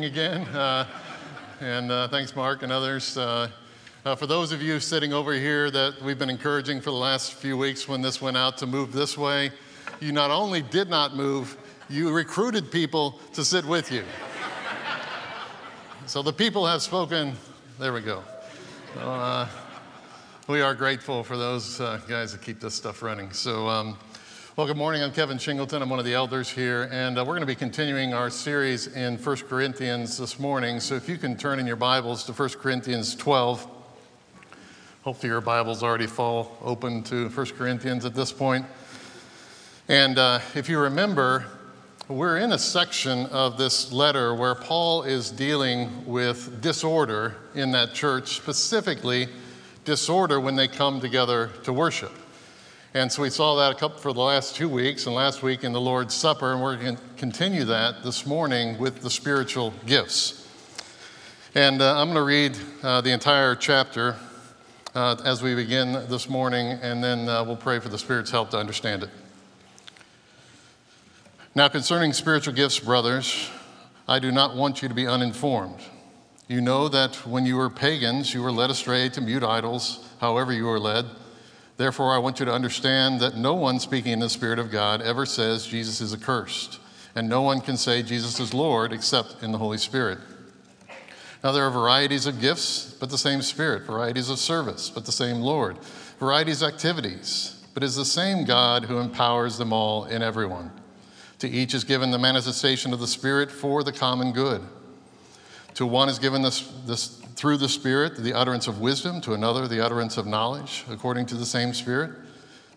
again. Uh, and uh, thanks, Mark and others. Uh, uh, for those of you sitting over here that we've been encouraging for the last few weeks when this went out to move this way, you not only did not move, you recruited people to sit with you. so the people have spoken. There we go. Uh, we are grateful for those uh, guys that keep this stuff running. So, um, well, good morning. I'm Kevin Shingleton. I'm one of the elders here, and uh, we're going to be continuing our series in 1 Corinthians this morning. So, if you can turn in your Bibles to 1 Corinthians 12. Hopefully, your Bibles already fall open to 1 Corinthians at this point. And uh, if you remember, we're in a section of this letter where Paul is dealing with disorder in that church, specifically disorder when they come together to worship. And so we saw that a couple for the last two weeks and last week in the Lord's Supper, and we're going to continue that this morning with the spiritual gifts. And uh, I'm going to read uh, the entire chapter uh, as we begin this morning, and then uh, we'll pray for the Spirit's help to understand it. Now, concerning spiritual gifts, brothers, I do not want you to be uninformed. You know that when you were pagans, you were led astray to mute idols, however, you were led. Therefore, I want you to understand that no one speaking in the Spirit of God ever says Jesus is accursed, and no one can say Jesus is Lord except in the Holy Spirit. Now, there are varieties of gifts, but the same Spirit, varieties of service, but the same Lord, varieties of activities, but is the same God who empowers them all in everyone. To each is given the manifestation of the Spirit for the common good. To one is given this, this through the Spirit, the utterance of wisdom, to another, the utterance of knowledge, according to the same Spirit,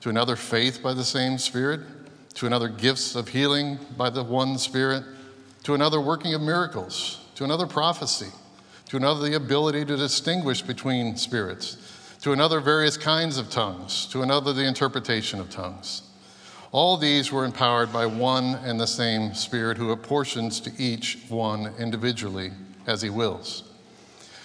to another, faith by the same Spirit, to another, gifts of healing by the one Spirit, to another, working of miracles, to another, prophecy, to another, the ability to distinguish between spirits, to another, various kinds of tongues, to another, the interpretation of tongues. All these were empowered by one and the same Spirit who apportions to each one individually as he wills.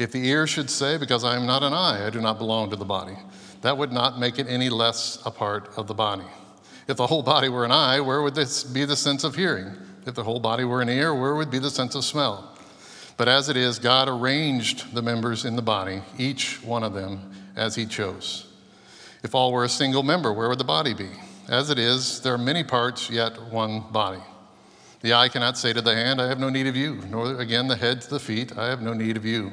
If the ear should say, Because I am not an eye, I do not belong to the body, that would not make it any less a part of the body. If the whole body were an eye, where would this be the sense of hearing? If the whole body were an ear, where would be the sense of smell? But as it is, God arranged the members in the body, each one of them, as He chose. If all were a single member, where would the body be? As it is, there are many parts, yet one body. The eye cannot say to the hand, I have no need of you, nor again the head to the feet, I have no need of you.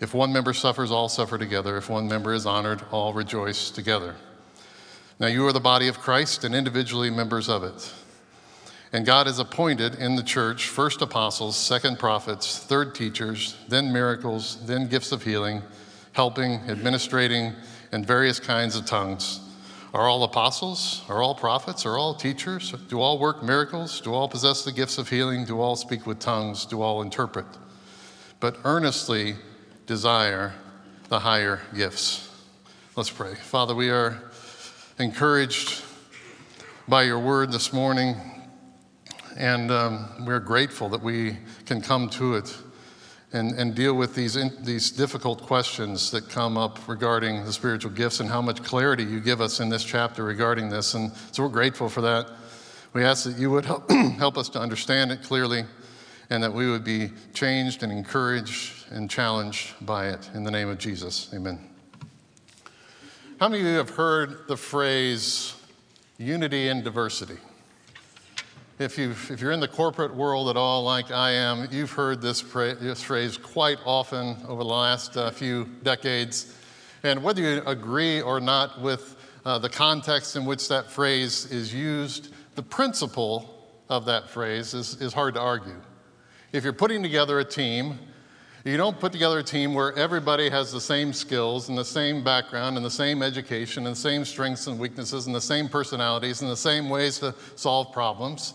If one member suffers, all suffer together. If one member is honored, all rejoice together. Now you are the body of Christ and individually members of it. And God has appointed in the church first apostles, second prophets, third teachers, then miracles, then gifts of healing, helping, administrating, and various kinds of tongues. Are all apostles? Are all prophets? Are all teachers? Do all work miracles? Do all possess the gifts of healing? Do all speak with tongues? Do all interpret? But earnestly desire the higher gifts. Let's pray. Father, we are encouraged by your word this morning, and um, we're grateful that we can come to it and, and deal with these, in, these difficult questions that come up regarding the spiritual gifts and how much clarity you give us in this chapter regarding this. And so we're grateful for that. We ask that you would help, help us to understand it clearly and that we would be changed and encouraged and challenged by it. In the name of Jesus, amen. How many of you have heard the phrase unity and diversity? If, you if you're in the corporate world at all, like I am, you've heard this, pra- this phrase quite often over the last uh, few decades. And whether you agree or not with uh, the context in which that phrase is used, the principle of that phrase is, is hard to argue. If you're putting together a team, you don't put together a team where everybody has the same skills and the same background and the same education and the same strengths and weaknesses and the same personalities and the same ways to solve problems.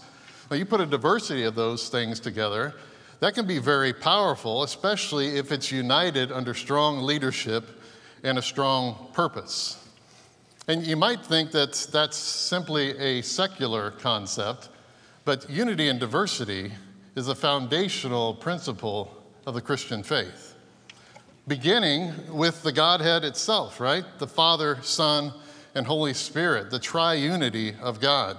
Now, you put a diversity of those things together, that can be very powerful, especially if it's united under strong leadership and a strong purpose. And you might think that that's simply a secular concept, but unity and diversity is a foundational principle of the Christian faith. Beginning with the Godhead itself, right? The Father, Son, and Holy Spirit, the triunity of God,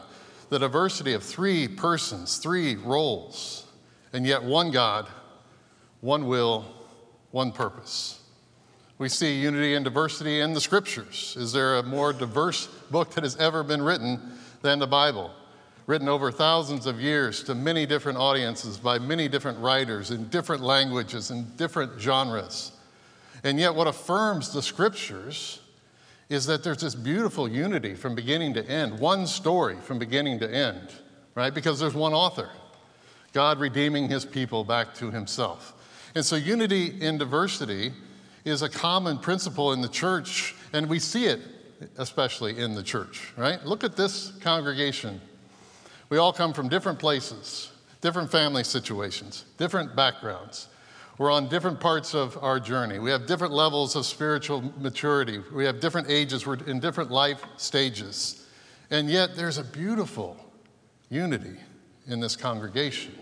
the diversity of three persons, three roles, and yet one God, one will, one purpose. We see unity and diversity in the scriptures. Is there a more diverse book that has ever been written than the Bible? Written over thousands of years to many different audiences by many different writers in different languages and different genres. And yet, what affirms the scriptures is that there's this beautiful unity from beginning to end, one story from beginning to end, right? Because there's one author, God redeeming his people back to himself. And so, unity in diversity is a common principle in the church, and we see it especially in the church, right? Look at this congregation. We all come from different places, different family situations, different backgrounds. We're on different parts of our journey. We have different levels of spiritual maturity. We have different ages. We're in different life stages. And yet, there's a beautiful unity in this congregation,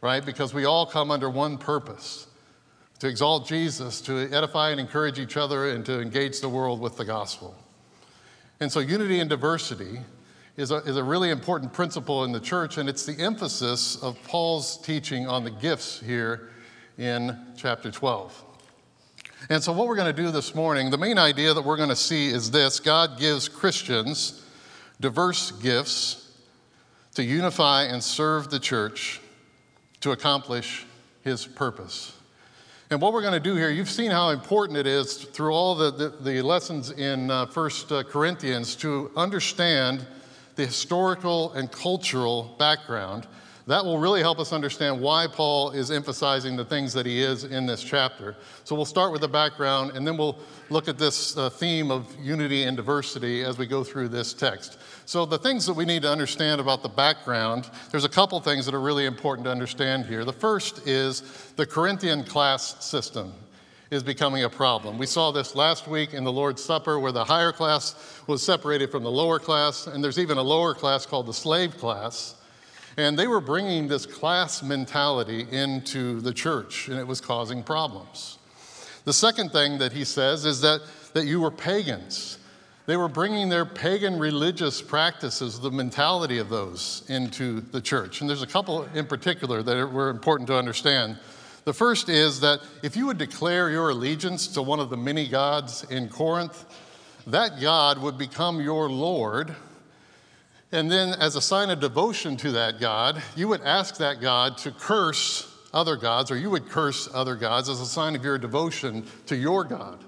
right? Because we all come under one purpose to exalt Jesus, to edify and encourage each other, and to engage the world with the gospel. And so, unity and diversity is a, is a really important principle in the church, and it's the emphasis of Paul's teaching on the gifts here in chapter 12. And so, what we're going to do this morning, the main idea that we're going to see is this God gives Christians diverse gifts to unify and serve the church to accomplish his purpose. And what we're going to do here, you've seen how important it is through all the, the, the lessons in uh, 1 uh, Corinthians to understand the historical and cultural background that will really help us understand why Paul is emphasizing the things that he is in this chapter. So we'll start with the background and then we'll look at this uh, theme of unity and diversity as we go through this text. So, the things that we need to understand about the background, there's a couple things that are really important to understand here. The first is the Corinthian class system is becoming a problem. We saw this last week in the Lord's Supper where the higher class was separated from the lower class, and there's even a lower class called the slave class. And they were bringing this class mentality into the church, and it was causing problems. The second thing that he says is that, that you were pagans. They were bringing their pagan religious practices, the mentality of those, into the church. And there's a couple in particular that were important to understand. The first is that if you would declare your allegiance to one of the many gods in Corinth, that God would become your Lord and then, as a sign of devotion to that God, you would ask that God to curse other gods, or you would curse other gods as a sign of your devotion to your God.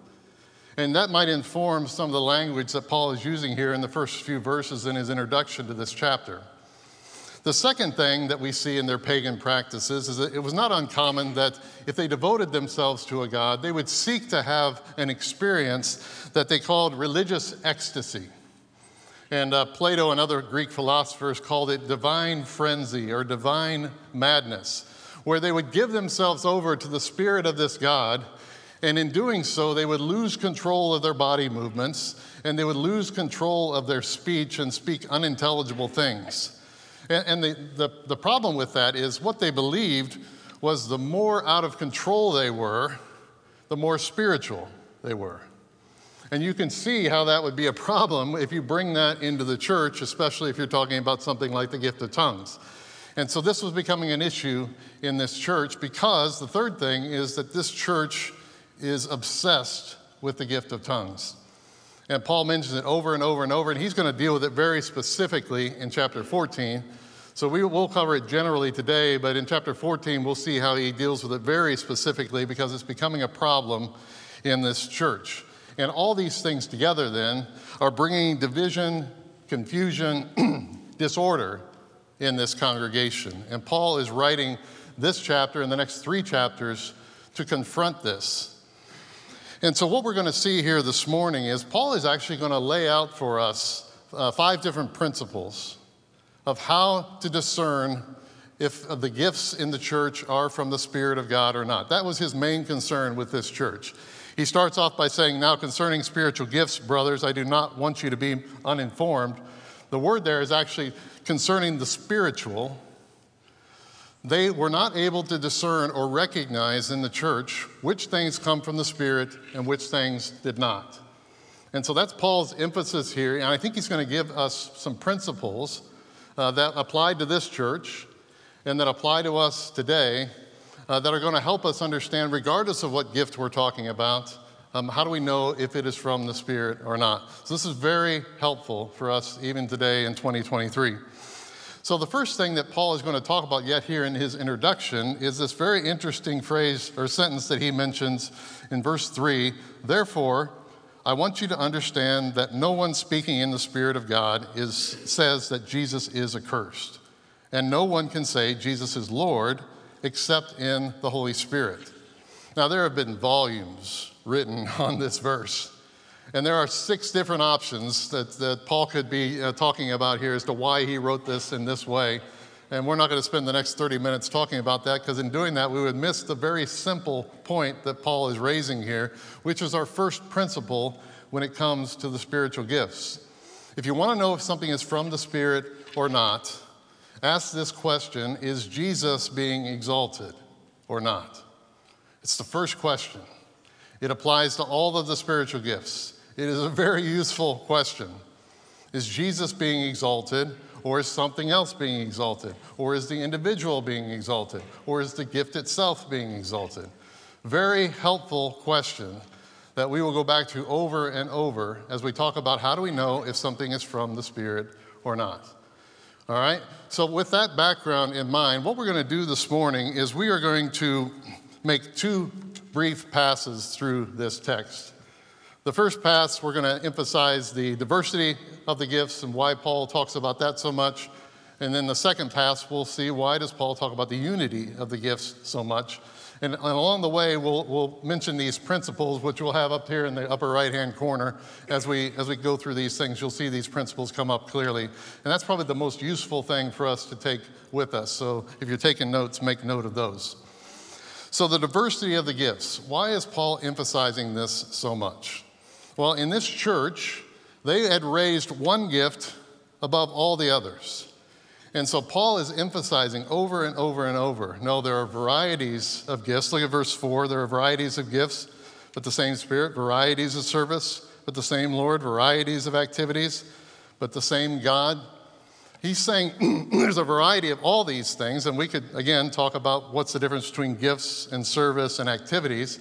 And that might inform some of the language that Paul is using here in the first few verses in his introduction to this chapter. The second thing that we see in their pagan practices is that it was not uncommon that if they devoted themselves to a god, they would seek to have an experience that they called religious ecstasy. And uh, Plato and other Greek philosophers called it divine frenzy or divine madness, where they would give themselves over to the spirit of this God. And in doing so, they would lose control of their body movements and they would lose control of their speech and speak unintelligible things. And, and the, the, the problem with that is what they believed was the more out of control they were, the more spiritual they were. And you can see how that would be a problem if you bring that into the church, especially if you're talking about something like the gift of tongues. And so this was becoming an issue in this church because the third thing is that this church is obsessed with the gift of tongues. And Paul mentions it over and over and over, and he's going to deal with it very specifically in chapter 14. So we will cover it generally today, but in chapter 14, we'll see how he deals with it very specifically because it's becoming a problem in this church. And all these things together then are bringing division, confusion, disorder in this congregation. And Paul is writing this chapter and the next three chapters to confront this. And so, what we're going to see here this morning is Paul is actually going to lay out for us uh, five different principles of how to discern if the gifts in the church are from the Spirit of God or not. That was his main concern with this church. He starts off by saying, Now concerning spiritual gifts, brothers, I do not want you to be uninformed. The word there is actually concerning the spiritual. They were not able to discern or recognize in the church which things come from the Spirit and which things did not. And so that's Paul's emphasis here. And I think he's going to give us some principles uh, that applied to this church and that apply to us today uh, that are going to help us understand, regardless of what gift we're talking about, um, how do we know if it is from the Spirit or not? So, this is very helpful for us even today in 2023. So, the first thing that Paul is going to talk about yet here in his introduction is this very interesting phrase or sentence that he mentions in verse 3 Therefore, I want you to understand that no one speaking in the Spirit of God is, says that Jesus is accursed. And no one can say Jesus is Lord except in the Holy Spirit. Now, there have been volumes written on this verse. And there are six different options that, that Paul could be uh, talking about here as to why he wrote this in this way. And we're not going to spend the next 30 minutes talking about that because in doing that, we would miss the very simple point that Paul is raising here, which is our first principle when it comes to the spiritual gifts. If you want to know if something is from the Spirit or not, ask this question Is Jesus being exalted or not? It's the first question. It applies to all of the spiritual gifts. It is a very useful question. Is Jesus being exalted, or is something else being exalted? Or is the individual being exalted? Or is the gift itself being exalted? Very helpful question that we will go back to over and over as we talk about how do we know if something is from the Spirit or not. All right? So, with that background in mind, what we're going to do this morning is we are going to make two brief passes through this text. The first pass, we're going to emphasize the diversity of the gifts and why Paul talks about that so much. And then the second pass, we'll see why does Paul talk about the unity of the gifts so much. And along the way, we'll, we'll mention these principles, which we'll have up here in the upper right hand corner. As we, as we go through these things, you'll see these principles come up clearly. And that's probably the most useful thing for us to take with us. So if you're taking notes, make note of those. So, the diversity of the gifts. Why is Paul emphasizing this so much? Well, in this church, they had raised one gift above all the others. And so Paul is emphasizing over and over and over no, there are varieties of gifts. Look at verse 4 there are varieties of gifts, but the same Spirit, varieties of service, but the same Lord, varieties of activities, but the same God. He's saying there's a variety of all these things, and we could, again, talk about what's the difference between gifts and service and activities.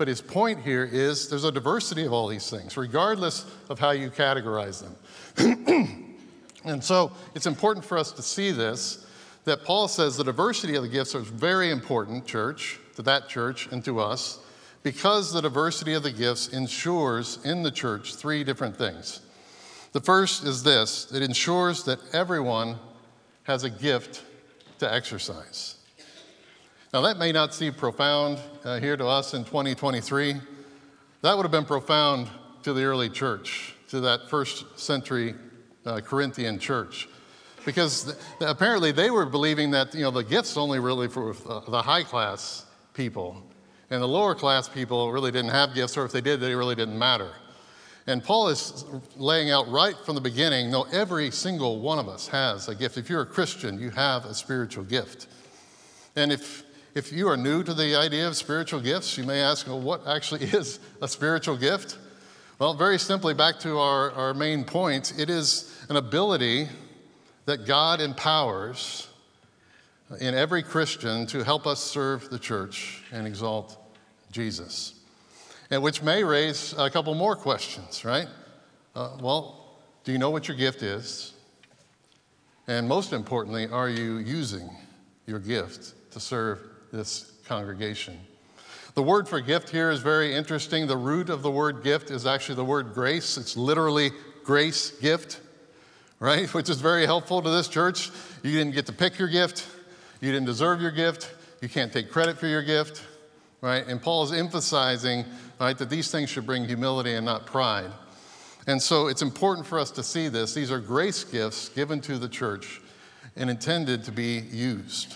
But his point here is there's a diversity of all these things, regardless of how you categorize them. And so it's important for us to see this that Paul says the diversity of the gifts is very important, church, to that church and to us, because the diversity of the gifts ensures in the church three different things. The first is this it ensures that everyone has a gift to exercise. Now, that may not seem profound uh, here to us in 2023. That would have been profound to the early church, to that first century uh, Corinthian church. Because th- apparently they were believing that you know, the gifts only really for uh, the high class people. And the lower class people really didn't have gifts, or if they did, they really didn't matter. And Paul is laying out right from the beginning no, every single one of us has a gift. If you're a Christian, you have a spiritual gift. And if, if you are new to the idea of spiritual gifts, you may ask, well, what actually is a spiritual gift? Well, very simply, back to our, our main point, it is an ability that God empowers in every Christian to help us serve the church and exalt Jesus. And which may raise a couple more questions, right? Uh, well, do you know what your gift is? And most importantly, are you using your gift to serve this congregation? The word for gift here is very interesting. The root of the word gift is actually the word grace. It's literally grace gift, right? Which is very helpful to this church. You didn't get to pick your gift, you didn't deserve your gift, you can't take credit for your gift, right? And Paul is emphasizing, right, that these things should bring humility and not pride. And so it's important for us to see this. These are grace gifts given to the church and intended to be used.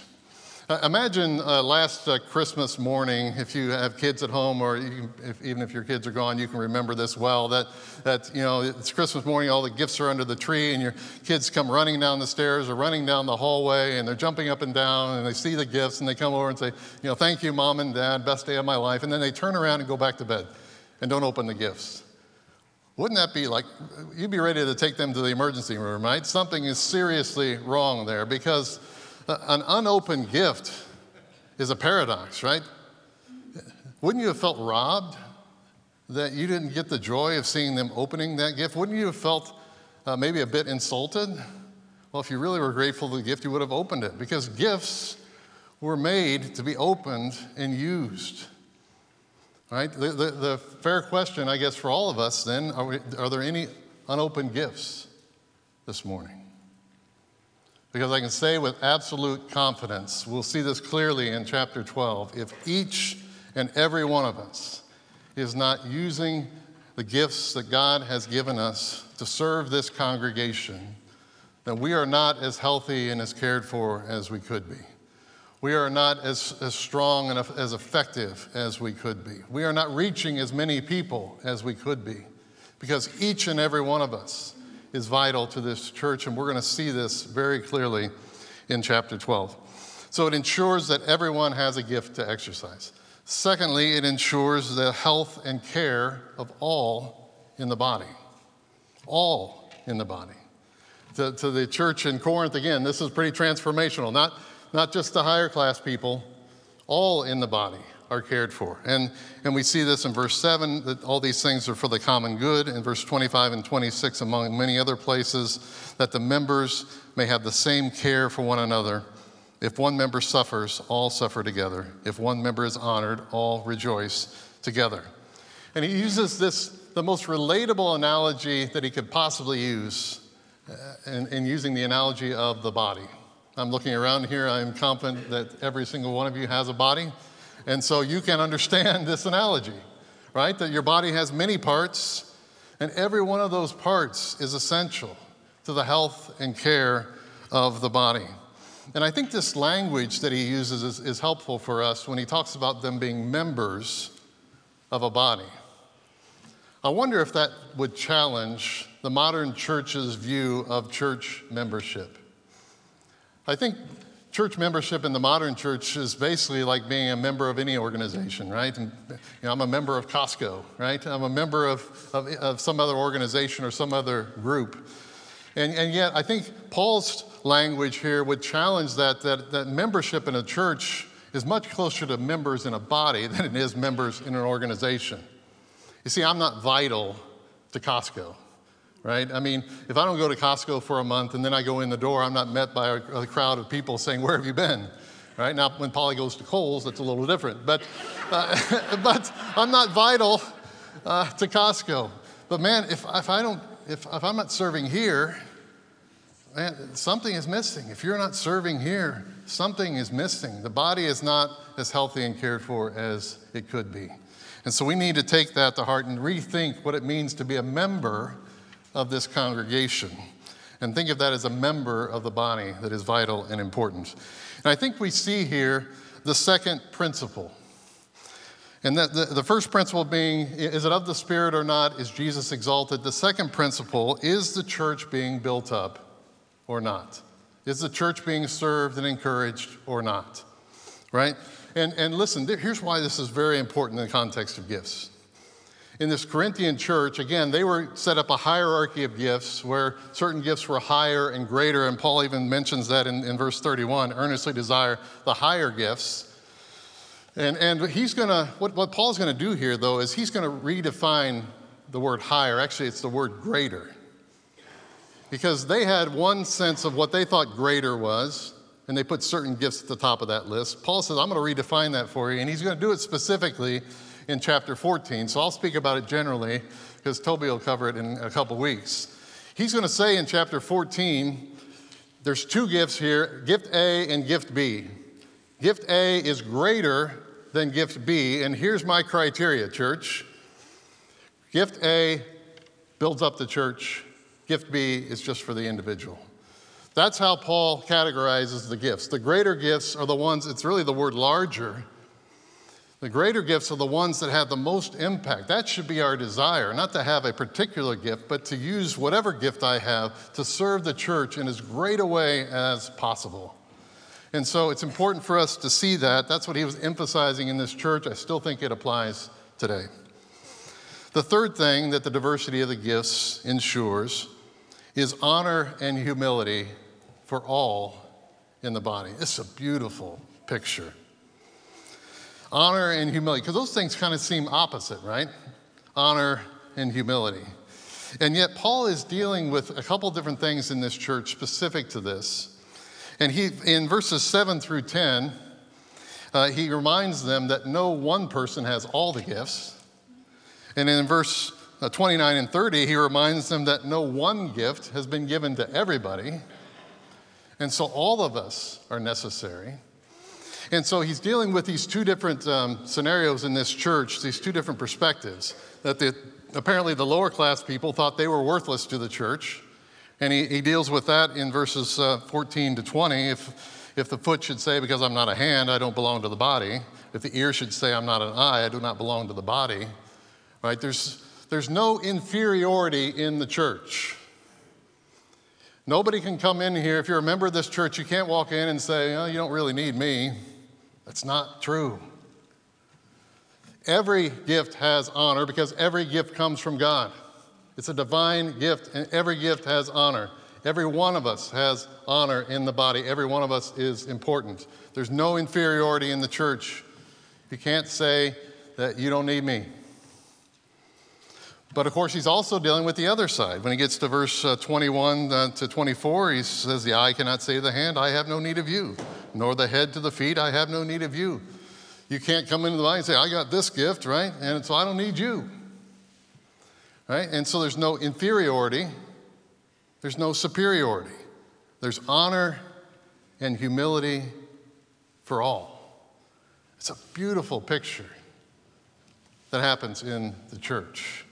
Uh, imagine uh, last uh, Christmas morning, if you have kids at home, or you, if, even if your kids are gone, you can remember this well. That, that you know, it's Christmas morning, all the gifts are under the tree, and your kids come running down the stairs or running down the hallway, and they're jumping up and down, and they see the gifts, and they come over and say, you know, thank you, mom and dad, best day of my life, and then they turn around and go back to bed and don't open the gifts. Wouldn't that be like, you'd be ready to take them to the emergency room, right? Something is seriously wrong there because an unopened gift is a paradox, right? Wouldn't you have felt robbed that you didn't get the joy of seeing them opening that gift? Wouldn't you have felt uh, maybe a bit insulted? Well, if you really were grateful for the gift, you would have opened it because gifts were made to be opened and used. Right? The, the, the fair question, I guess, for all of us then are, we, are there any unopened gifts this morning? Because I can say with absolute confidence, we'll see this clearly in chapter 12, if each and every one of us is not using the gifts that God has given us to serve this congregation, then we are not as healthy and as cared for as we could be. We are not as, as strong and as effective as we could be. We are not reaching as many people as we could be because each and every one of us is vital to this church, and we're going to see this very clearly in chapter 12. So it ensures that everyone has a gift to exercise. Secondly, it ensures the health and care of all in the body. All in the body. To, to the church in Corinth, again, this is pretty transformational. Not, not just the higher class people, all in the body are cared for. And, and we see this in verse 7 that all these things are for the common good. In verse 25 and 26, among many other places, that the members may have the same care for one another. If one member suffers, all suffer together. If one member is honored, all rejoice together. And he uses this, the most relatable analogy that he could possibly use, uh, in, in using the analogy of the body. I'm looking around here, I'm confident that every single one of you has a body. And so you can understand this analogy, right? That your body has many parts, and every one of those parts is essential to the health and care of the body. And I think this language that he uses is, is helpful for us when he talks about them being members of a body. I wonder if that would challenge the modern church's view of church membership. I think church membership in the modern church is basically like being a member of any organization, right? And, you know, I'm a member of Costco, right? I'm a member of, of, of some other organization or some other group. And, and yet, I think Paul's language here would challenge that, that, that membership in a church is much closer to members in a body than it is members in an organization. You see, I'm not vital to Costco right? I mean, if I don't go to Costco for a month and then I go in the door, I'm not met by a, a crowd of people saying, Where have you been? Right? Now, when Polly goes to Kohl's, that's a little different. But, uh, but I'm not vital uh, to Costco. But man, if, if, I don't, if, if I'm not serving here, man, something is missing. If you're not serving here, something is missing. The body is not as healthy and cared for as it could be. And so we need to take that to heart and rethink what it means to be a member of this congregation. And think of that as a member of the body that is vital and important. And I think we see here the second principle. And that the, the first principle being, is it of the Spirit or not? Is Jesus exalted? The second principle, is the church being built up or not? Is the church being served and encouraged or not? Right? And, and listen, here's why this is very important in the context of gifts in this Corinthian church, again, they were set up a hierarchy of gifts where certain gifts were higher and greater. And Paul even mentions that in, in verse 31 earnestly desire the higher gifts. And, and he's going to, what, what Paul's going to do here, though, is he's going to redefine the word higher. Actually, it's the word greater. Because they had one sense of what they thought greater was, and they put certain gifts at the top of that list. Paul says, I'm going to redefine that for you, and he's going to do it specifically in chapter 14. So I'll speak about it generally because Toby will cover it in a couple weeks. He's going to say in chapter 14, there's two gifts here gift A and gift B. Gift A is greater than gift B, and here's my criteria, church. Gift A builds up the church, gift B is just for the individual. That's how Paul categorizes the gifts. The greater gifts are the ones, it's really the word larger. The greater gifts are the ones that have the most impact. That should be our desire, not to have a particular gift, but to use whatever gift I have to serve the church in as great a way as possible. And so it's important for us to see that. That's what he was emphasizing in this church. I still think it applies today. The third thing that the diversity of the gifts ensures is honor and humility for all in the body. It's a beautiful picture. Honor and humility, because those things kind of seem opposite, right? Honor and humility. And yet, Paul is dealing with a couple different things in this church specific to this. And he, in verses 7 through 10, uh, he reminds them that no one person has all the gifts. And in verse uh, 29 and 30, he reminds them that no one gift has been given to everybody. And so all of us are necessary. And so he's dealing with these two different um, scenarios in this church, these two different perspectives. That the, apparently the lower class people thought they were worthless to the church. And he, he deals with that in verses uh, 14 to 20. If, if the foot should say, Because I'm not a hand, I don't belong to the body. If the ear should say, I'm not an eye, I do not belong to the body. Right? There's, there's no inferiority in the church. Nobody can come in here. If you're a member of this church, you can't walk in and say, oh, You don't really need me. That's not true. Every gift has honor because every gift comes from God. It's a divine gift, and every gift has honor. Every one of us has honor in the body. Every one of us is important. There's no inferiority in the church. You can't say that you don't need me. But of course, he's also dealing with the other side. When he gets to verse uh, 21 uh, to 24, he says, The eye cannot say to the hand, I have no need of you, nor the head to the feet, I have no need of you. You can't come into the body and say, I got this gift, right? And so I don't need you. Right? And so there's no inferiority, there's no superiority. There's honor and humility for all. It's a beautiful picture that happens in the church.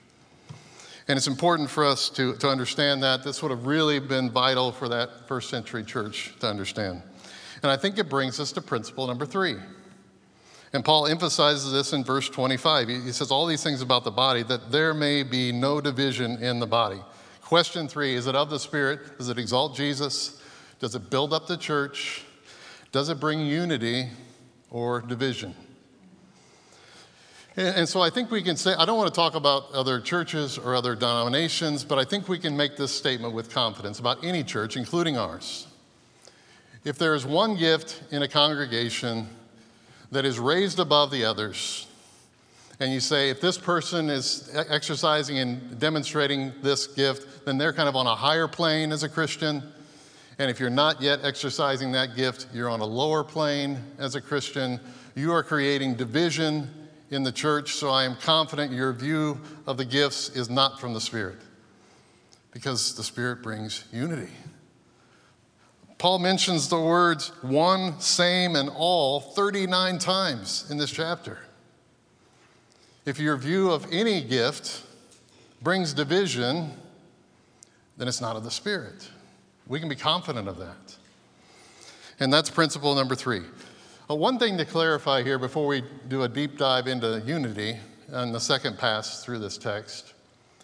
And it's important for us to, to understand that. This would have really been vital for that first century church to understand. And I think it brings us to principle number three. And Paul emphasizes this in verse 25. He says all these things about the body, that there may be no division in the body. Question three is it of the Spirit? Does it exalt Jesus? Does it build up the church? Does it bring unity or division? And, so I think we can say, I don't want to talk about other churches or other denominations, but I think we can make this statement with confidence about any church, including ours. If there is one gift in a congregation that is raised above the others, and you say, if this person is exercising and demonstrating this gift, then they're kind of on a higher plane as a Christian. And if you're not yet exercising that gift, you're on a lower plane as a Christian. You are creating division in the church, so I am confident your view of the gifts is not from the Spirit because the Spirit brings unity. Paul mentions the words one, same, and all 39 times in this chapter. If your view of any gift brings division, then it's not of the Spirit. We can be confident of that. And that's principle number three. Uh, one thing to clarify here before we do a deep dive into unity and the second pass through this text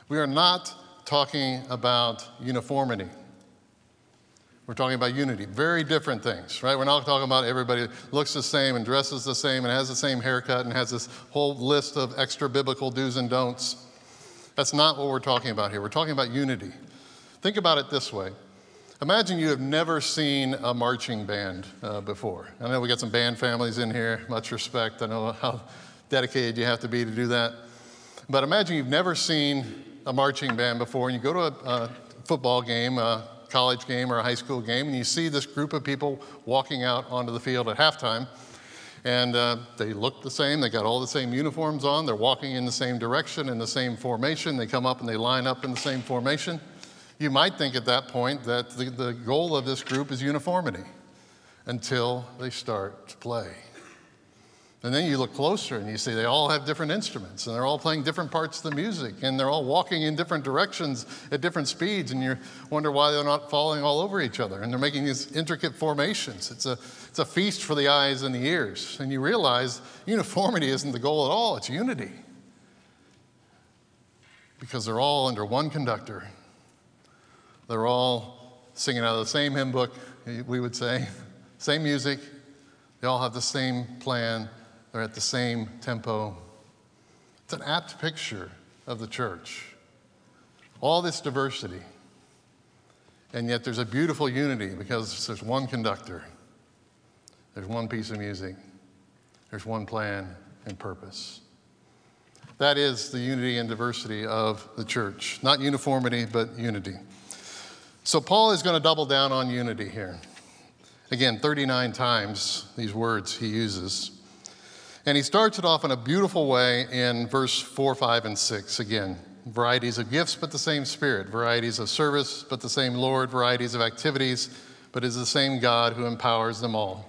we are not talking about uniformity. We're talking about unity. Very different things, right? We're not talking about everybody looks the same and dresses the same and has the same haircut and has this whole list of extra biblical do's and don'ts. That's not what we're talking about here. We're talking about unity. Think about it this way Imagine you have never seen a marching band uh, before. I know we got some band families in here, much respect. I know how dedicated you have to be to do that. But imagine you've never seen a marching band before and you go to a, a football game, uh, college game or a high school game, and you see this group of people walking out onto the field at halftime. And uh, they look the same. They got all the same uniforms on. They're walking in the same direction, in the same formation. They come up and they line up in the same formation. You might think at that point that the, the goal of this group is uniformity until they start to play. And then you look closer and you see they all have different instruments and they're all playing different parts of the music and they're all walking in different directions at different speeds and you wonder why they're not falling all over each other and they're making these intricate formations. It's a, it's a feast for the eyes and the ears. And you realize uniformity isn't the goal at all, it's unity. Because they're all under one conductor. They're all singing out of the same hymn book, we would say, same music. They all have the same plan they're at the same tempo. It's an apt picture of the church. All this diversity, and yet there's a beautiful unity because there's one conductor, there's one piece of music, there's one plan and purpose. That is the unity and diversity of the church. Not uniformity, but unity. So Paul is going to double down on unity here. Again, 39 times these words he uses. And he starts it off in a beautiful way in verse 4, 5, and 6 again. Varieties of gifts, but the same Spirit. Varieties of service, but the same Lord. Varieties of activities, but is the same God who empowers them all.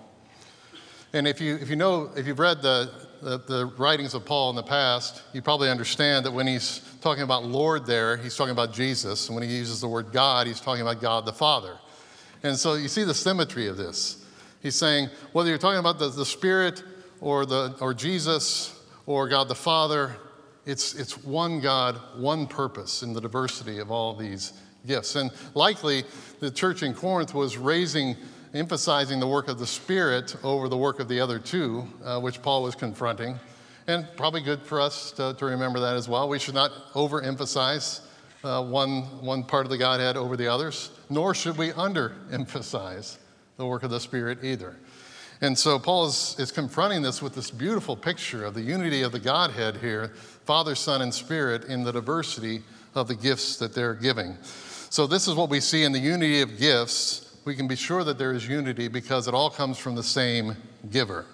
And if you, if you know, if you've read the, the, the, writings of Paul in the past, you probably understand that when he's talking about Lord there, he's talking about Jesus. And when he uses the word God, he's talking about God the Father. And so you see the symmetry of this. He's saying, whether you're talking about the, the Spirit or, the, or Jesus or God the Father. It's, it's one God, one purpose in the diversity of all these gifts. And likely, the church in Corinth was raising, emphasizing the work of the Spirit over the work of the other two, uh, which Paul was confronting. And probably good for us to, to remember that as well. We should not overemphasize uh, one, one part of the Godhead over the others, nor should we underemphasize the work of the Spirit either. And so Paul is, is confronting this with this beautiful picture of the unity of the Godhead here Father, Son, and Spirit in the diversity of the gifts that they're giving. So, this is what we see in the unity of gifts. We can be sure that there is unity because it all comes from the same giver.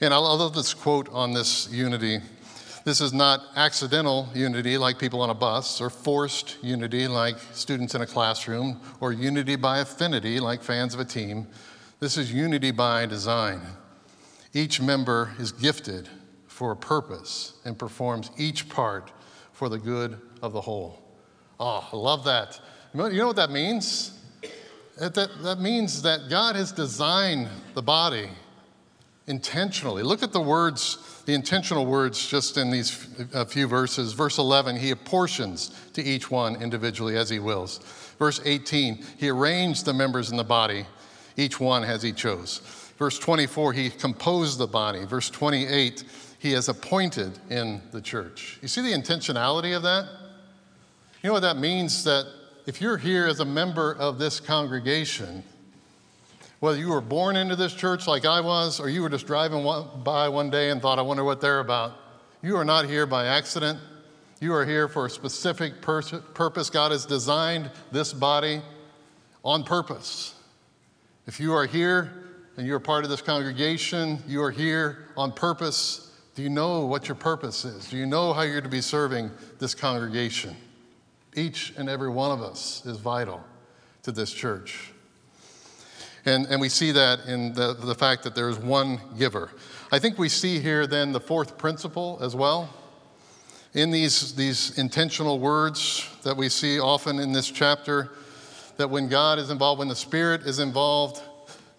And I love this quote on this unity. This is not accidental unity like people on a bus, or forced unity like students in a classroom, or unity by affinity like fans of a team. This is unity by design. Each member is gifted for a purpose and performs each part for the good of the whole. Oh, I love that. You know what that means? That, that, means that God has designed the body intentionally. Look at the words, the intentional words just in these few verses. Verse 11, He apportions to each one individually as He wills. Verse 18, He arranged the members in the body each one as he chose. Verse 24, he composed the body. Verse 28, he has appointed in the church. You see the intentionality of that? You know what that means? That if you're here as a member of this congregation, whether you were born into this church like I was, or you were just driving by one day and thought, I wonder what they're about, you are not here by accident. You are here for a specific purpose. God has designed this body on purpose. If you are here and you're part of this congregation, you are here on purpose. Do you know what your purpose is? Do you know how you're to be serving this congregation? Each and every one of us is vital to this church. And, and we see that in the, the fact that there is one giver. I think we see here then the fourth principle as well. In these, these intentional words that we see often in this chapter, that when God is involved, when the Spirit is involved,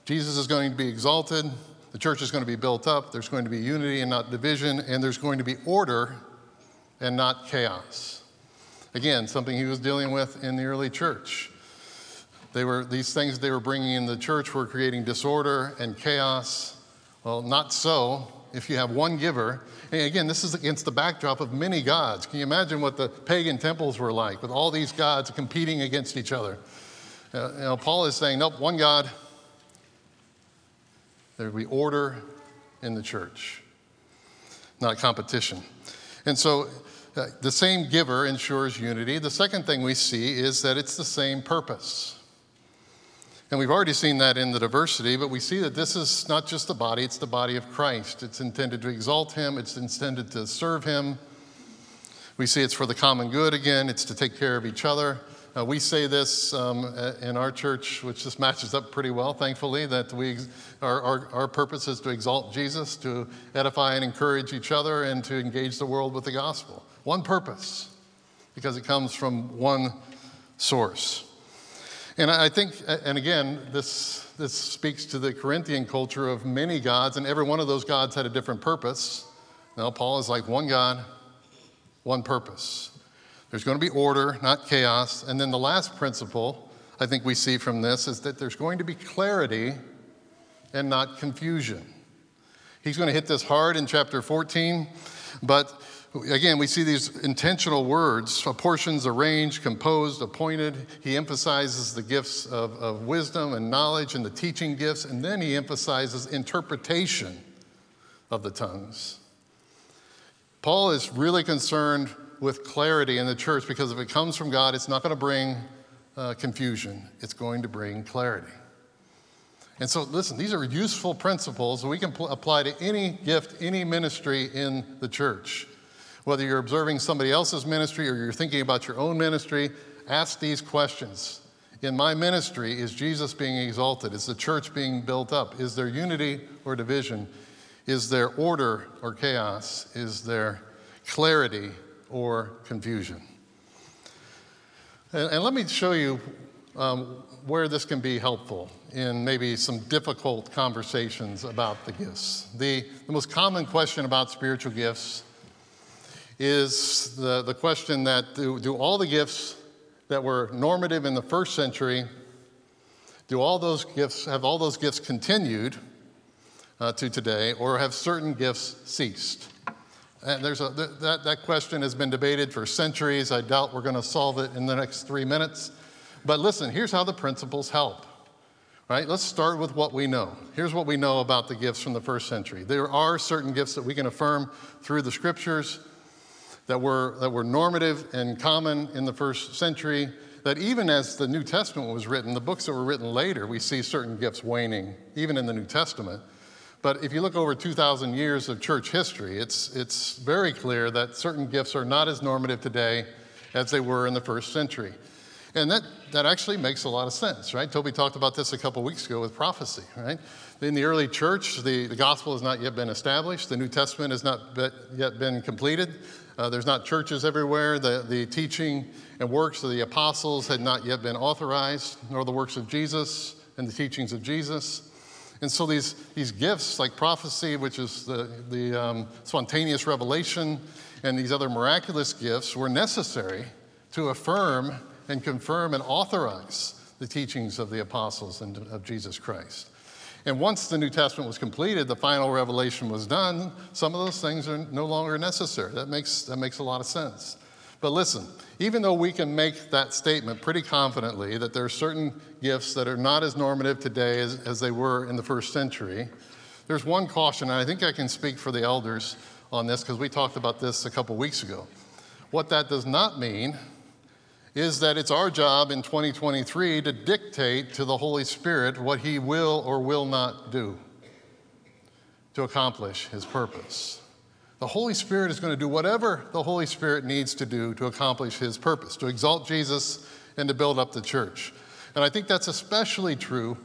Jesus is going to be exalted, the church is going to be built up, there's going to be unity and not division, and there's going to be order and not chaos. Again, something he was dealing with in the early church. They were, these things they were bringing in the church were creating disorder and chaos. Well, not so. If you have one giver, and again, this is against the backdrop of many gods. Can you imagine what the pagan temples were like with all these gods competing against each other? Uh, you know, Paul is saying, nope, one God. There will be order in the church, not competition. And so Uh, the same giver ensures unity. The second thing we see is that it's the same purpose. And we've already seen that in the diversity, but we see that this is not just the body, it's the body of Christ. It's intended to exalt him, it's intended to serve him. We see it's for the common good again, it's to take care of each other. Uh, we say this um, in our church, which just matches up pretty well, thankfully, that we, our, our, our purpose is to exalt Jesus, to edify and encourage each other, and to engage the world with the gospel. One purpose, because it comes from one source. And I think, and again, this, this speaks to the Corinthian culture of many gods, and every one of those gods had a different purpose. Now, Paul is like one God, one purpose. There's going to be order, not chaos. And then the last principle I think we see from this is that there's going to be clarity and not confusion. He's going to hit this hard in chapter 14, but Again, we see these intentional words portions arranged, composed, appointed. He emphasizes the gifts of, of wisdom and knowledge and the teaching gifts, and then he emphasizes interpretation of the tongues. Paul is really concerned with clarity in the church because if it comes from God, it's not going to bring uh, confusion, it's going to bring clarity. And so, listen, these are useful principles we can pl- apply to any gift, any ministry in the church. Whether you're observing somebody else's ministry or you're thinking about your own ministry, ask these questions. In my ministry, is Jesus being exalted? Is the church being built up? Is there unity or division? Is there order or chaos? Is there clarity or confusion? And, and let me show you um, where this can be helpful in maybe some difficult conversations about the gifts. The, the most common question about spiritual gifts is the, the question that do, do all the gifts that were normative in the first century, do all those gifts, have all those gifts continued uh, to today, or have certain gifts ceased? And there's a, that, that question has been debated for centuries. I doubt we're going to solve it in the next three minutes. But listen, here's how the principles help. Right? Let's start with what we know. Here's what we know about the gifts from the first century. There are certain gifts that we can affirm through the scriptures that were, that were normative and common in the first century, that even as the New Testament was written, the books that were written later, we see certain gifts waning, even in the New Testament. But if you look over 2,000 years of church history, it's, it's very clear that certain gifts are not as normative today as they were in the first century. And that, that actually makes a lot of sense, right? Toby talked about this a couple weeks ago with prophecy, right? In the early church, the, the gospel has not yet been established, the New Testament has not yet been completed. Uh, there's not churches everywhere. The, the teaching and works of the apostles had not yet been authorized, nor the works of Jesus and the teachings of Jesus. And so these, these gifts, like prophecy, which is the, the um, spontaneous revelation, and these other miraculous gifts, were necessary to affirm and confirm and authorize the teachings of the apostles and of Jesus Christ. And once the New Testament was completed, the final revelation was done, some of those things are no longer necessary. That makes, that makes a lot of sense. But listen, even though we can make that statement pretty confidently that there are certain gifts that are not as normative today as, as they were in the first century, there's one caution, and I think I can speak for the elders on this because we talked about this a couple weeks ago. What that does not mean is that it's our job in 2023 to dictate to the Holy Spirit what He will or will not do to accomplish His purpose. The Holy Spirit is going to do whatever the Holy Spirit needs to do to accomplish His purpose, to exalt Jesus and to build up the church. And I think that's especially true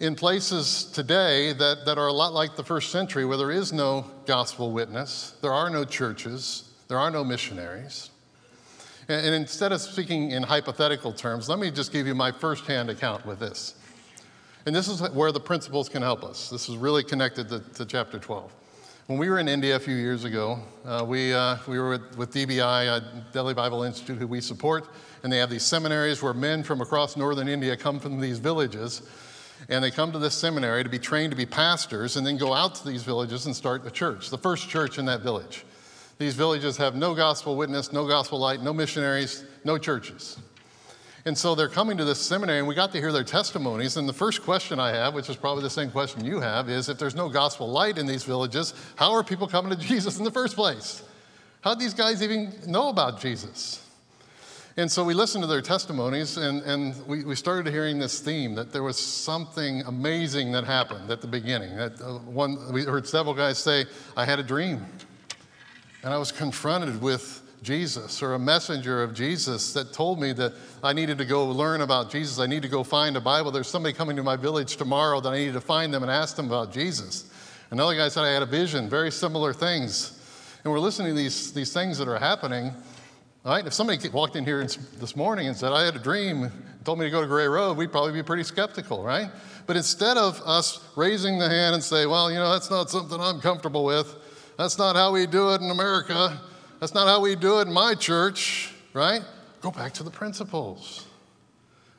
in places today that, that are a lot like the first century, where there is no gospel witness, there are no churches, there are no missionaries. And instead of speaking in hypothetical terms, let me just give you my firsthand account with this. And this is where the principles can help us. This is really connected to, to chapter 12. When we were in India a few years ago, uh, we, uh, we were with, with DBI, uh, Delhi Bible Institute, who we support, and they have these seminaries where men from across northern India come from these villages, and they come to this seminary to be trained to be pastors, and then go out to these villages and start a church, the first church in that village. These villages have no gospel witness, no gospel light, no missionaries, no churches. And so they're coming to this seminary, and we got to hear their testimonies. And the first question I have, which is probably the same question you have, is if there's no gospel light in these villages, how are people coming to Jesus in the first place? How'd these guys even know about Jesus? And so we listened to their testimonies, and, and we, we started hearing this theme that there was something amazing that happened at the beginning. That uh, one, we heard several guys say, I had a dream, and I was confronted with Jesus or a messenger of Jesus that told me that I needed to go learn about Jesus. I need to go find a Bible. There's somebody coming to my village tomorrow that I needed to find them and ask them about Jesus. Another guy said I had a vision, very similar things. And we're listening to these, these things that are happening. Right? If somebody walked in here this morning and said, I had a dream, told me to go to Gray Road, we'd probably be pretty skeptical, right? But instead of us raising the hand and say, well, you know, that's not something I'm comfortable with, that's not how we do it in America, that's not how we do it in my church, right? Go back to the principles.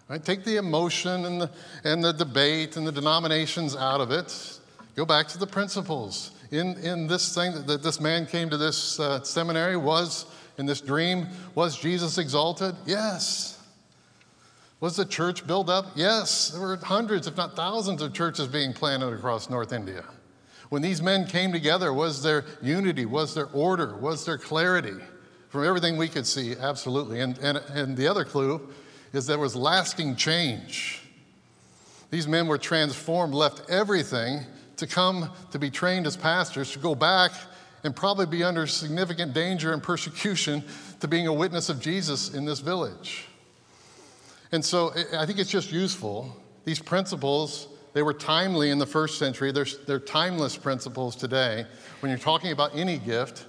Right? Take the emotion and the, and the debate and the denominations out of it. Go back to the principles. In, in this thing that this man came to this uh, seminary was in this dream, was Jesus exalted? Yes. Was the church built up? Yes. There were hundreds, if not thousands, of churches being planted across North India. When these men came together, was there unity? Was there order? Was there clarity? From everything we could see, absolutely. And, and, and the other clue is there was lasting change. These men were transformed, left everything to come to be trained as pastors, to go back and probably be under significant danger and persecution to being a witness of Jesus in this village. And so I think it's just useful. These principles, they were timely in the first century. They're, they're timeless principles today. When you're talking about any gift,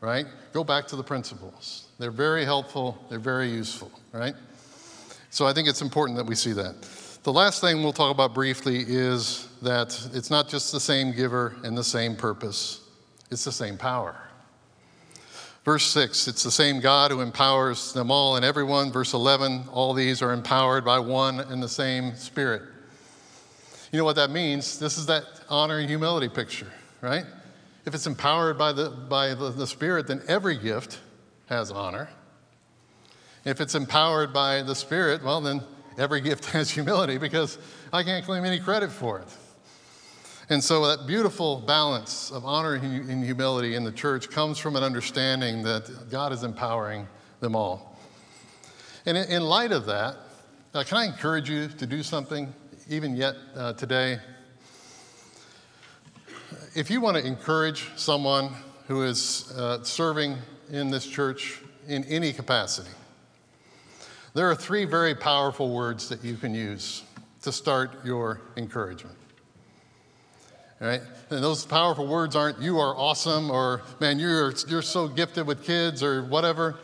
right, go back to the principles. They're very helpful, they're very useful, right? So I think it's important that we see that. The last thing we'll talk about briefly is that it's not just the same giver and the same purpose. It's the same power. Verse 6, it's the same God who empowers them all and everyone. Verse 11, all these are empowered by one and the same Spirit. You know what that means? This is that honor and humility picture, right? If it's empowered by the, by the, the Spirit, then every gift has honor. If it's empowered by the Spirit, well, then every gift has humility because I can't claim any credit for it. And so that beautiful balance of honor and humility in the church comes from an understanding that God is empowering them all. And in light of that, uh, can I encourage you to do something even yet uh, today? If you want to encourage someone who is uh, serving in this church in any capacity, there are three very powerful words that you can use to start your encouragement right? And those powerful words aren't you are awesome or man, you're, you're so gifted with kids or whatever.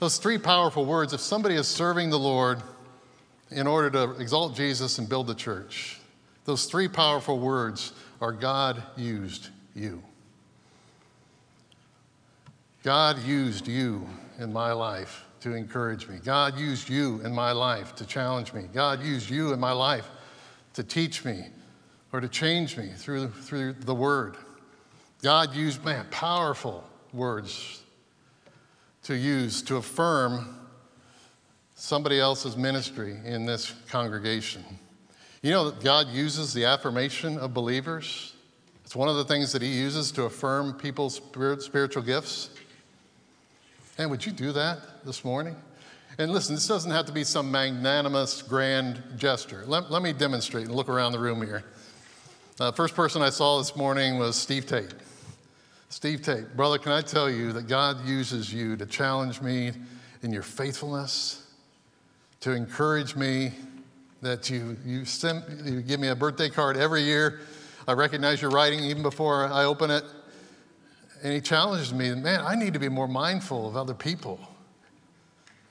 Those three powerful words, if somebody is serving the Lord in order to exalt Jesus and build the church, those three powerful words are God used you. God used you in my life to encourage me. God used you in my life to challenge me. God used you in my life to teach me or to change me through, through the word. God used, man, powerful words to use to affirm somebody else's ministry in this congregation. You know that God uses the affirmation of believers. It's one of the things that He uses to affirm people's spiritual gifts. And would you do that this morning? And listen, this doesn't have to be some magnanimous, grand gesture. Let, let me demonstrate and look around the room here. Uh, first person I saw this morning was Steve Tate. Steve Tate, brother, can I tell you that God uses you to challenge me in your faithfulness, to encourage me, that you, you, send, you give me a birthday card every year. I recognize your writing even before I open it. And he challenges me, man, I need to be more mindful of other people.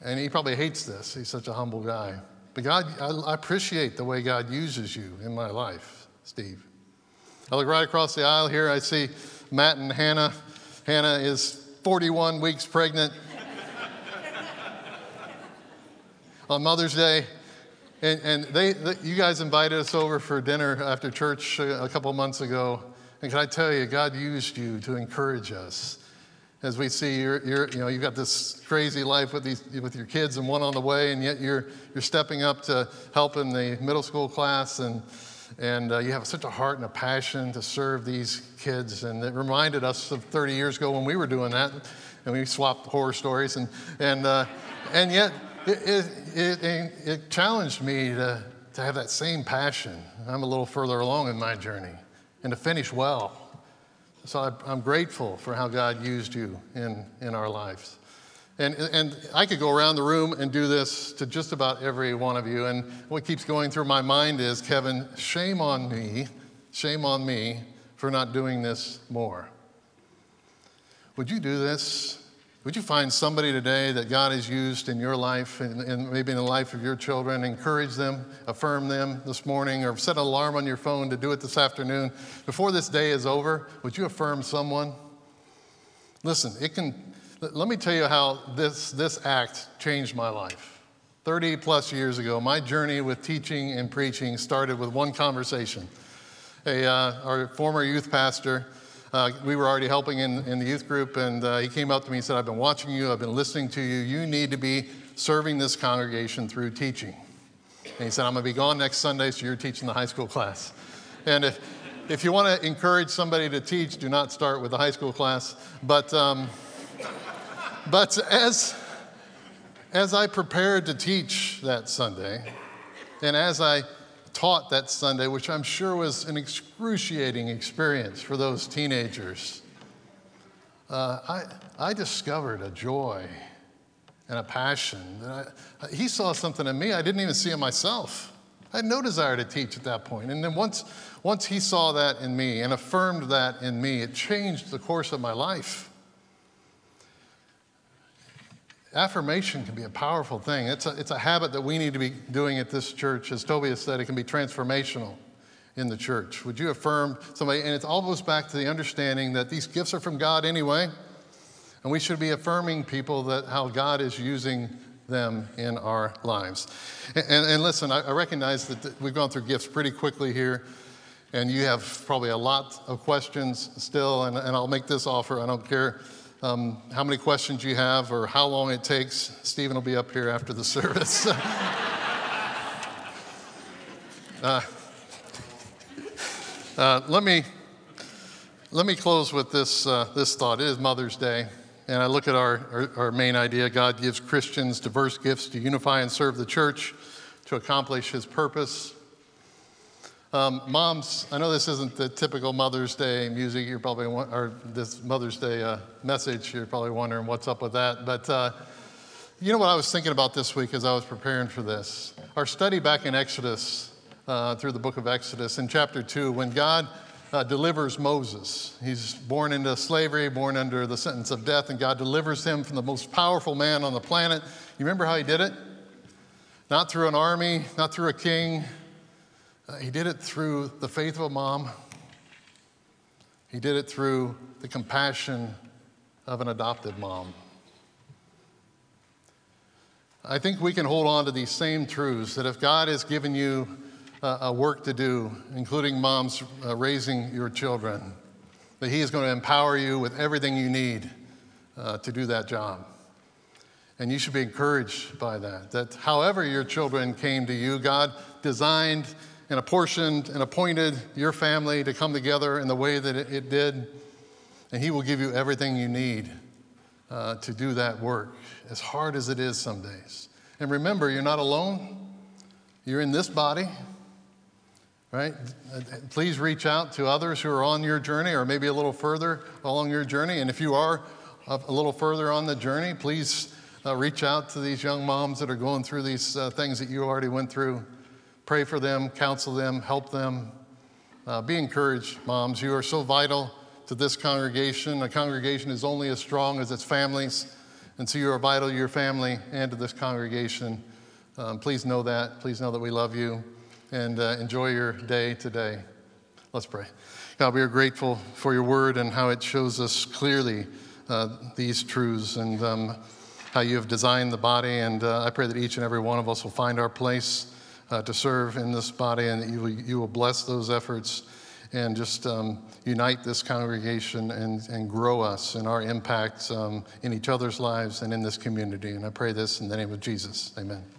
And he probably hates this. He's such a humble guy. But God, I, I appreciate the way God uses you in my life, Steve. I look right across the aisle here. I see Matt and Hannah. Hannah is 41 weeks pregnant on Mother's Day. And, and they, they, you guys invited us over for dinner after church a, couple months ago. And can I tell you, God used you to encourage us as we see you're, you're, you know, you've got this crazy life with, these, with your kids and one on the way, and yet you're, you're stepping up to help in the middle school class. And and uh, you have such a heart and a passion to serve these kids. And it reminded us of 30 years ago when we were doing that, and we swapped horror stories. And, and, uh, and yet, it, it, it, it challenged me to, to have that same passion. I'm a little further along in my journey, and to finish well. So I, I'm grateful for how God used you in, in our lives. And, and I could go around the room and do this to just about every one of you. And what keeps going through my mind is Kevin, shame on me, shame on me for not doing this more. Would you do this? Would you find somebody today that God has used in your life and, and, maybe in the life of your children? Encourage them, affirm them this morning, or set an alarm on your phone to do it this afternoon. Before this day is over, would you affirm someone? Listen, it can let me tell you how this, this act changed my life. 30 plus years ago, my journey with teaching and preaching started with one conversation. A, uh, our former youth pastor, uh, we were already helping in, in the youth group, and uh, he came up to me and said, I've been watching you, I've been listening to you. You need to be serving this congregation through teaching. And he said, I'm going to be gone next Sunday, so you're teaching the high school class. And if, if you want to encourage somebody to teach, do not start with the high school class. But. Um, but as, as I prepared to teach that Sunday, and as I taught that Sunday, which I'm sure was an excruciating experience for those teenagers, uh, I, I discovered a joy and a passion. That I, he saw something in me I didn't even see in myself. I had no desire to teach at that point. And then once, once he saw that in me and affirmed that in me, it changed the course of my life affirmation can be a powerful thing. It's a, it's a habit that we need to be doing at this church. As Tobias said, it can be transformational in the church. Would you affirm somebody? And it all goes back to the understanding that these gifts are from God anyway, and we should be affirming people that how God is using them in our lives. And, and, and listen, I, I, recognize that we've gone through gifts pretty quickly here, and you have probably a lot of questions still, and, and I'll make this offer. I don't care um, how many questions you have or how long it takes. Stephen will be up here after the service. uh, uh, let me let me close with this uh, this thought. It is Mother's Day, and I look at our, our, our main idea: God gives Christians diverse gifts to unify and serve the church, to accomplish His purpose. Um, moms, I know this isn't the typical Mother's Day music. You're probably, or this Mother's Day uh, message. You're probably wondering what's up with that. But uh, you know what I was thinking about this week as I was preparing for this? Our study back in Exodus, uh, through the book of Exodus, in chapter 2, when God uh, delivers Moses. He's born into slavery, born under the sentence of death, and God delivers him from the most powerful man on the planet. You remember how he did it? Not through an army, not through a king, uh, he did it through the faith of a mom. He did it through the compassion of an adopted mom. I think we can hold on to these same truths that if God has given you uh, a work to do, including moms uh, raising your children, that He is going to empower you with everything you need uh, to do that job. And you should be encouraged by that. That however your children came to you, God designed and apportioned and appointed your family to come together in the way that it, it did. And He will give you everything you need uh, to do that work, as hard as it is some days. And remember, you're not alone. You're in this body, right? Please reach out to others who are on your journey or maybe a little further along your journey. And if you are a little further on the journey, please uh, reach out to these young moms that are going through these uh, things that you already went through Pray for them, counsel them, help them. Uh, be encouraged, moms. You are so vital to this congregation. A congregation is only as strong as its families. And so you are vital to your family and to this congregation. Um, please know that. Please know that we love you and uh, enjoy your day today. Let's pray. God, we are grateful for your word and how it shows us clearly uh, these truths and um, how you have designed the body. And uh, I pray that each and every one of us will find our place uh, to serve in this body, and that you will, you will bless those efforts and just um, unite this congregation and, and grow us in our impact um, in each other's lives and in this community. And I pray this in the name of Jesus. Amen.